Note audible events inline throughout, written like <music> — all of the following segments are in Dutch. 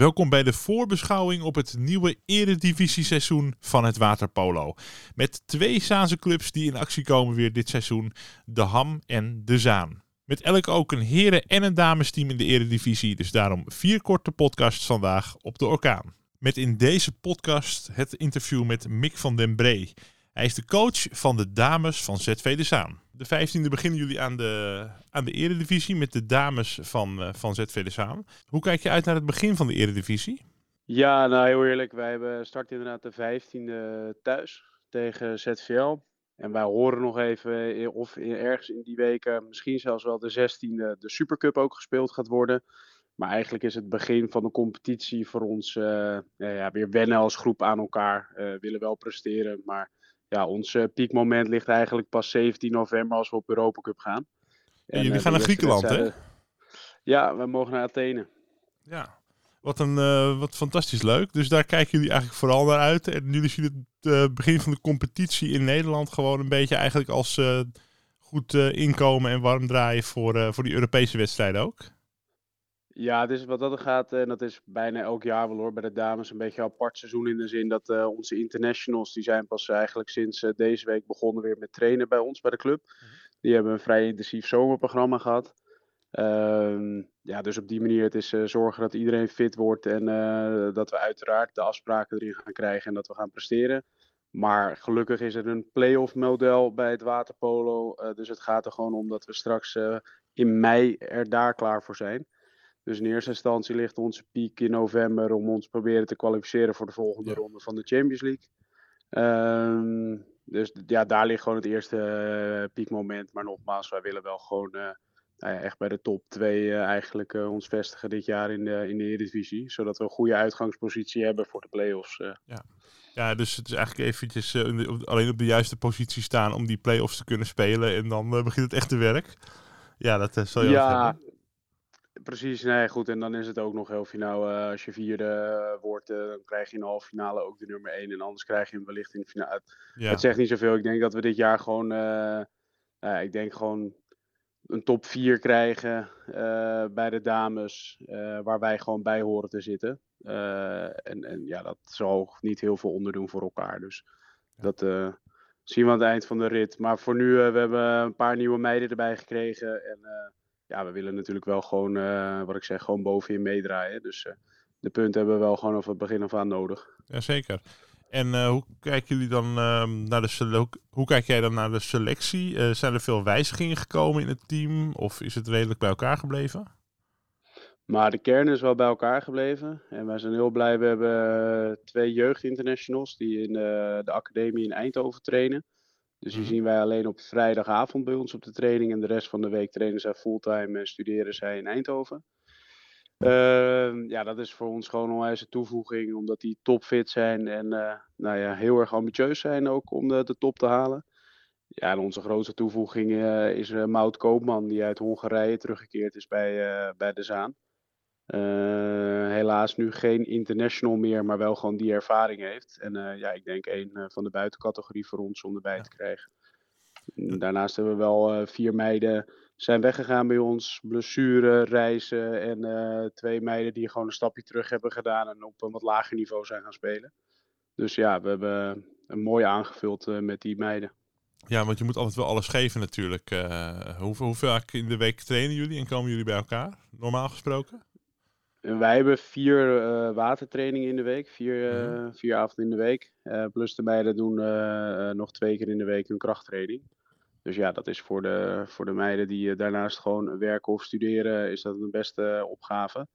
Welkom bij de voorbeschouwing op het nieuwe eredivisie-seizoen van het waterpolo. Met twee Zaanse clubs die in actie komen weer dit seizoen, de Ham en de Zaan. Met elk ook een heren- en een damesteam in de eredivisie, dus daarom vier korte podcasts vandaag op de orkaan. Met in deze podcast het interview met Mick van den Bree. Hij is de coach van de dames van ZV de Zaan. De 15e beginnen jullie aan de, aan de eredivisie met de dames van, uh, van ZV de Zaan. Hoe kijk je uit naar het begin van de eredivisie? Ja, nou heel eerlijk. Wij hebben start inderdaad de 15e thuis tegen ZVL. En wij horen nog even of ergens in die weken misschien zelfs wel de 16e de Supercup ook gespeeld gaat worden. Maar eigenlijk is het begin van de competitie voor ons uh, ja, weer wennen als groep aan elkaar. Uh, willen wel presteren, maar ja, ons uh, piekmoment ligt eigenlijk pas 17 november als we op Europa Cup gaan. En, jullie gaan naar Griekenland, hè? Ja, we mogen naar Athene. Ja, wat, een, uh, wat fantastisch leuk. Dus daar kijken jullie eigenlijk vooral naar uit. En jullie zien het uh, begin van de competitie in Nederland gewoon een beetje eigenlijk als uh, goed inkomen en warm draaien voor, voor die Europese wedstrijden ook. Ja, het is wat dat gaat, en dat is bijna elk jaar wel hoor, bij de dames een beetje een apart seizoen in de zin dat uh, onze internationals, die zijn pas eigenlijk sinds uh, deze week begonnen weer met trainen bij ons, bij de club. Mm -hmm. Die hebben een vrij intensief zomerprogramma gehad. Uh, ja, dus op die manier het is zorgen dat iedereen fit wordt en dat we uiteraard de afspraken erin gaan krijgen en dat we gaan presteren. Maar gelukkig is er een play-off model bij het waterpolo, dus het gaat er gewoon om dat we straks in mei er daar klaar voor zijn. Dus in eerste instantie ligt onze piek in november om ons proberen te kwalificeren voor de volgende ja. ronde van de Champions League. Um, dus ja, daar ligt gewoon het eerste uh, piekmoment. Maar nogmaals, wij willen wel gewoon uh, nou ja, echt bij de top 2 uh, eigenlijk ons vestigen dit jaar in de, in de Eredivisie. Zodat we een goede uitgangspositie hebben voor de play-offs. Ja. ja, dus het is eigenlijk eventjes alleen op de juiste positie staan om die play-offs te kunnen spelen. En dan begint het echte werk. Ja, dat zal je ja, hebben. Precies, nee, goed. En dan is het ook nog heel finaal. Uh, als je vierde uh, wordt, uh, dan krijg je in de halve finale ook de nummer 1. En anders krijg je hem wellicht in de finale. Het, ja. het zegt niet zoveel. Ik denk dat we dit jaar gewoon, ik denk gewoon een top 4 krijgen bij de dames. waar wij gewoon bij horen te zitten. en, en ja, dat zal niet heel veel onderdoen voor elkaar. Dus ja. dat zien we aan het eind van de rit. Maar voor nu, we hebben een paar nieuwe meiden erbij gekregen. En ja, we willen natuurlijk wel gewoon, uh, wat ik zeg, gewoon bovenin meedraaien. Dus uh, de punten hebben we wel gewoon van het begin af aan nodig. Jazeker. En uh, hoe kijken jullie dan naar de hoe kijk jij dan naar de selectie? zijn er veel wijzigingen gekomen in het team of is het redelijk bij elkaar gebleven? Maar de kern is wel bij elkaar gebleven. En wij zijn heel blij. We hebben twee jeugdinternationals die in de academie in Eindhoven trainen. Dus die zien wij alleen op vrijdagavond bij ons op de training. En de rest van de week trainen zij fulltime en studeren zij in Eindhoven. Uh, ja, dat is voor ons gewoon een onwijze toevoeging, omdat die topfit zijn en uh, nou ja, heel erg ambitieus zijn ook om de, de top te halen. Ja, en onze grootste toevoeging uh, is uh, Mout Koopman, die uit Hongarije teruggekeerd is bij, bij de Zaan. Uh, helaas nu geen international meer, maar wel gewoon die ervaring heeft. En uh, ja, ik denk een uh, van de buitencategorie voor ons om erbij ja. te krijgen. Daarnaast hebben we wel vier meiden zijn weggegaan bij ons. Blessure, reizen en twee meiden die gewoon een stapje terug hebben gedaan en op een wat lager niveau zijn gaan spelen. Dus ja, we hebben een mooi aangevuld met die meiden. Ja, want je moet altijd wel alles geven natuurlijk. hoeveel, hoeveel in de week trainen jullie en komen jullie bij elkaar, normaal gesproken? Wij hebben vier uh, watertrainingen in de week, vier, uh, mm. vier avonden in de week. Uh, plus de meiden doen nog twee keer in de week hun krachttraining. Dus ja, dat is voor de, voor de meiden die daarnaast gewoon werken of studeren, is dat een beste opgave.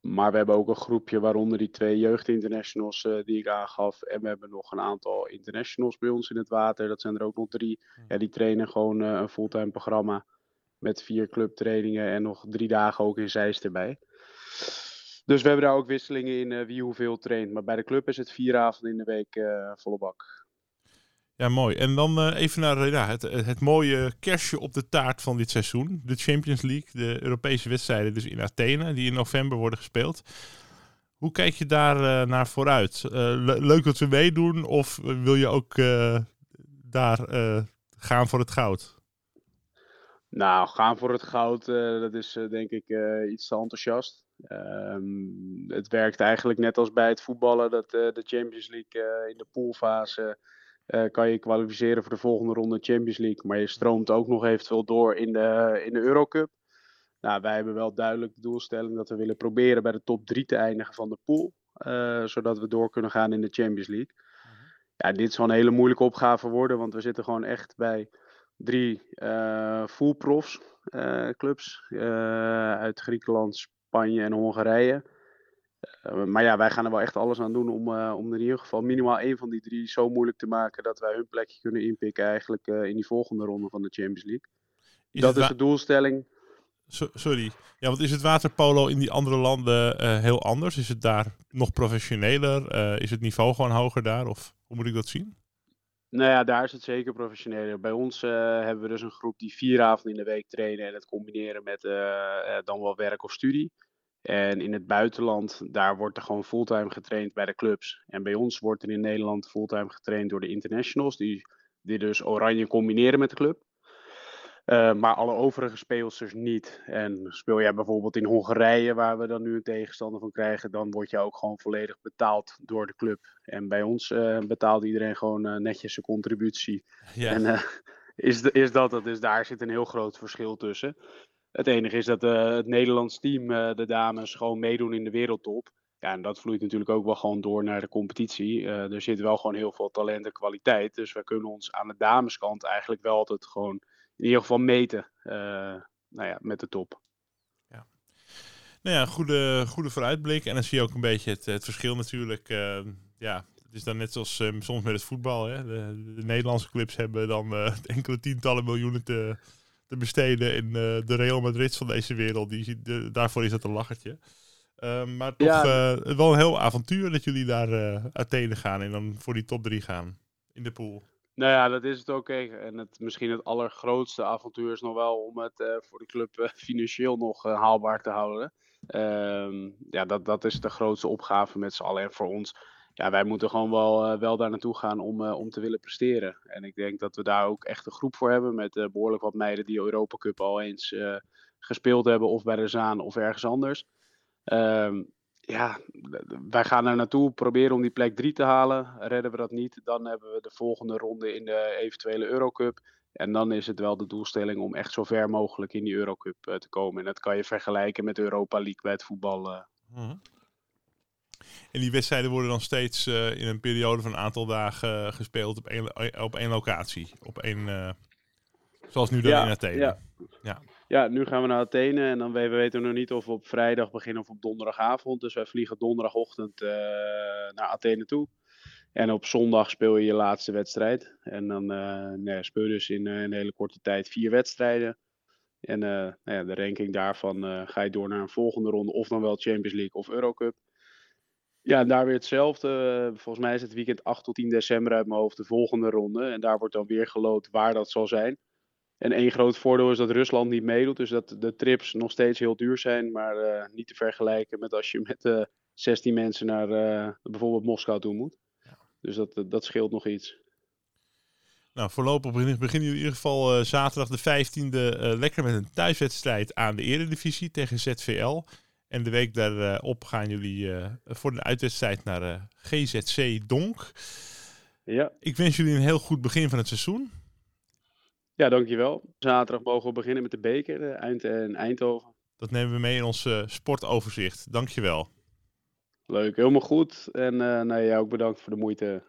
Maar we hebben ook een groepje waaronder die twee jeugdinternationals die ik aangaf. En we hebben nog een aantal internationals bij ons in het water. Dat zijn er ook nog drie. Mm. Ja, die trainen gewoon een fulltime programma met vier clubtrainingen en nog drie dagen ook in Zeist erbij. Dus we hebben daar ook wisselingen in uh, wie hoeveel traint. Maar bij de club is het vier avonden in de week uh, volle bak. Ja, mooi. En dan uh, even naar ja, het, het mooie kerstje op de taart van dit seizoen. De Champions League, de Europese wedstrijden dus in Athene, die in november worden gespeeld. Hoe kijk je daar naar vooruit? Le leuk dat we meedoen of wil je ook daar gaan voor het goud? Nou, gaan voor het goud, dat is denk ik iets te enthousiast. Ehm, het werkt eigenlijk net als bij het voetballen, dat de Champions League in de poolfase kan je kwalificeren voor de volgende ronde Champions League. Maar je stroomt ook nog eventueel door in de, in de Eurocup. Nou, wij hebben wel duidelijk de doelstelling dat we willen proberen bij de top 3 te eindigen van de pool. zodat we door kunnen gaan in de Champions League. Mhm. Ja, dit zal een hele moeilijke opgave worden, want we zitten gewoon echt bij drie full profs clubs uit Griekenland, Spanje en Hongarije. maar ja, wij gaan er wel echt alles aan doen om, om in ieder geval minimaal één van die drie zo moeilijk te maken dat wij hun plekje kunnen inpikken eigenlijk in die volgende ronde van de Champions League. Is dat is de doelstelling. sorry. Ja, want is het waterpolo in die andere landen heel anders? Is het daar nog professioneler? is het niveau gewoon hoger daar? Of hoe moet ik dat zien? Nou ja, daar is het zeker professioneler. Bij ons uh, hebben we dus een groep die vier avonden in de week trainen en het combineren met uh, dan wel werk of studie. En in het buitenland, daar wordt er gewoon fulltime getraind bij de clubs. En bij ons wordt er in Nederland fulltime getraind door de internationals, die, die dus oranje combineren met de club. Uh, maar alle overige speelsters niet. En speel jij bijvoorbeeld in Hongarije, waar we dan nu een tegenstander van krijgen, dan word je ook gewoon volledig betaald door de club. En bij ons uh, betaalt iedereen gewoon uh, netjes zijn contributie. <laughs> Ja. En is, de, is dat het? Dus daar zit een heel groot verschil tussen. Het enige is dat het Nederlands team, de dames, gewoon meedoen in de wereldtop. Ja, en dat vloeit natuurlijk ook wel gewoon door naar de competitie. er zit wel gewoon heel veel talent en kwaliteit. Dus we kunnen ons aan de dameskant eigenlijk wel altijd gewoon in ieder geval meten uh, nou ja, met de top. Ja. Nou ja, goede, goede vooruitblik. En dan zie je ook een beetje het, het verschil natuurlijk. Uh, ja, het is dan net zoals uh, soms met het voetbal. Hè? De, de Nederlandse clubs hebben dan <laughs> enkele tientallen miljoenen te, te besteden. in de Real Madrid van deze wereld, die, de, daarvoor is dat een lachertje. Ehm, maar toch ja. wel een heel avontuur dat jullie daar Athene gaan en dan voor die top 3 gaan in de pool. Nou ja, dat is het ook. En het, misschien het allergrootste avontuur is nog wel om het uh, voor de club uh, <laughs> financieel nog uh, haalbaar te houden. Um, ja, dat, dat is de grootste opgave met z'n allen. En voor ons, ja, wij moeten gewoon wel, wel daar naartoe gaan om, om te willen presteren. En ik denk dat we daar ook echt een groep voor hebben. Met behoorlijk wat meiden die Europa Cup al eens gespeeld hebben. Of bij de Zaan of ergens anders. Um, ja, wij gaan er naartoe proberen om die plek 3 te halen. Redden we dat niet, dan hebben we de volgende ronde in de eventuele Eurocup. En dan is het wel de doelstelling om echt zo ver mogelijk in die Eurocup uh, te komen. En dat kan je vergelijken met Europa League bij het voetbal. Uh. Mm En die wedstrijden worden dan steeds uh, in een periode van een aantal dagen gespeeld op één, op één locatie. Op één, zoals nu dan ja, in Athene. Ja. ja. Ja, nu gaan we naar Athene en dan we weten we nog niet of we op vrijdag beginnen of op donderdagavond. Dus wij vliegen donderdagochtend uh, naar Athene toe. En op zondag speel je je laatste wedstrijd. En dan nee, speel je dus in uh, een hele korte tijd vier wedstrijden. En nou ja, de ranking daarvan ga je door naar een volgende ronde. Of dan wel Champions League of Eurocup. Ja, daar weer hetzelfde. Volgens mij is het weekend 8 tot 10 december uit mijn hoofd de volgende ronde. En daar wordt dan weer geloot waar dat zal zijn. En één groot voordeel is dat Rusland niet meedoet. Dus dat de trips nog steeds heel duur zijn. Maar uh, niet te vergelijken met als je met uh, eh, 16 mensen naar uh, bijvoorbeeld Moskou toe moet. Ja. Dus dat, dat scheelt nog iets. Nou, voorlopig beginnen jullie in ieder geval zaterdag de 15e lekker met een thuiswedstrijd aan de Eredivisie tegen ZVL. En de week daarop gaan jullie voor de uitwedstrijd naar GZC Donk. Ja. Ik wens jullie een heel goed begin van het seizoen. Ja, dankjewel. Zaterdag mogen we beginnen met de beker, Eind en Eindhoven. Dat nemen we mee in ons uh, sportoverzicht. Dankjewel. Leuk, helemaal goed. En uh, nou, jij ook bedankt voor de moeite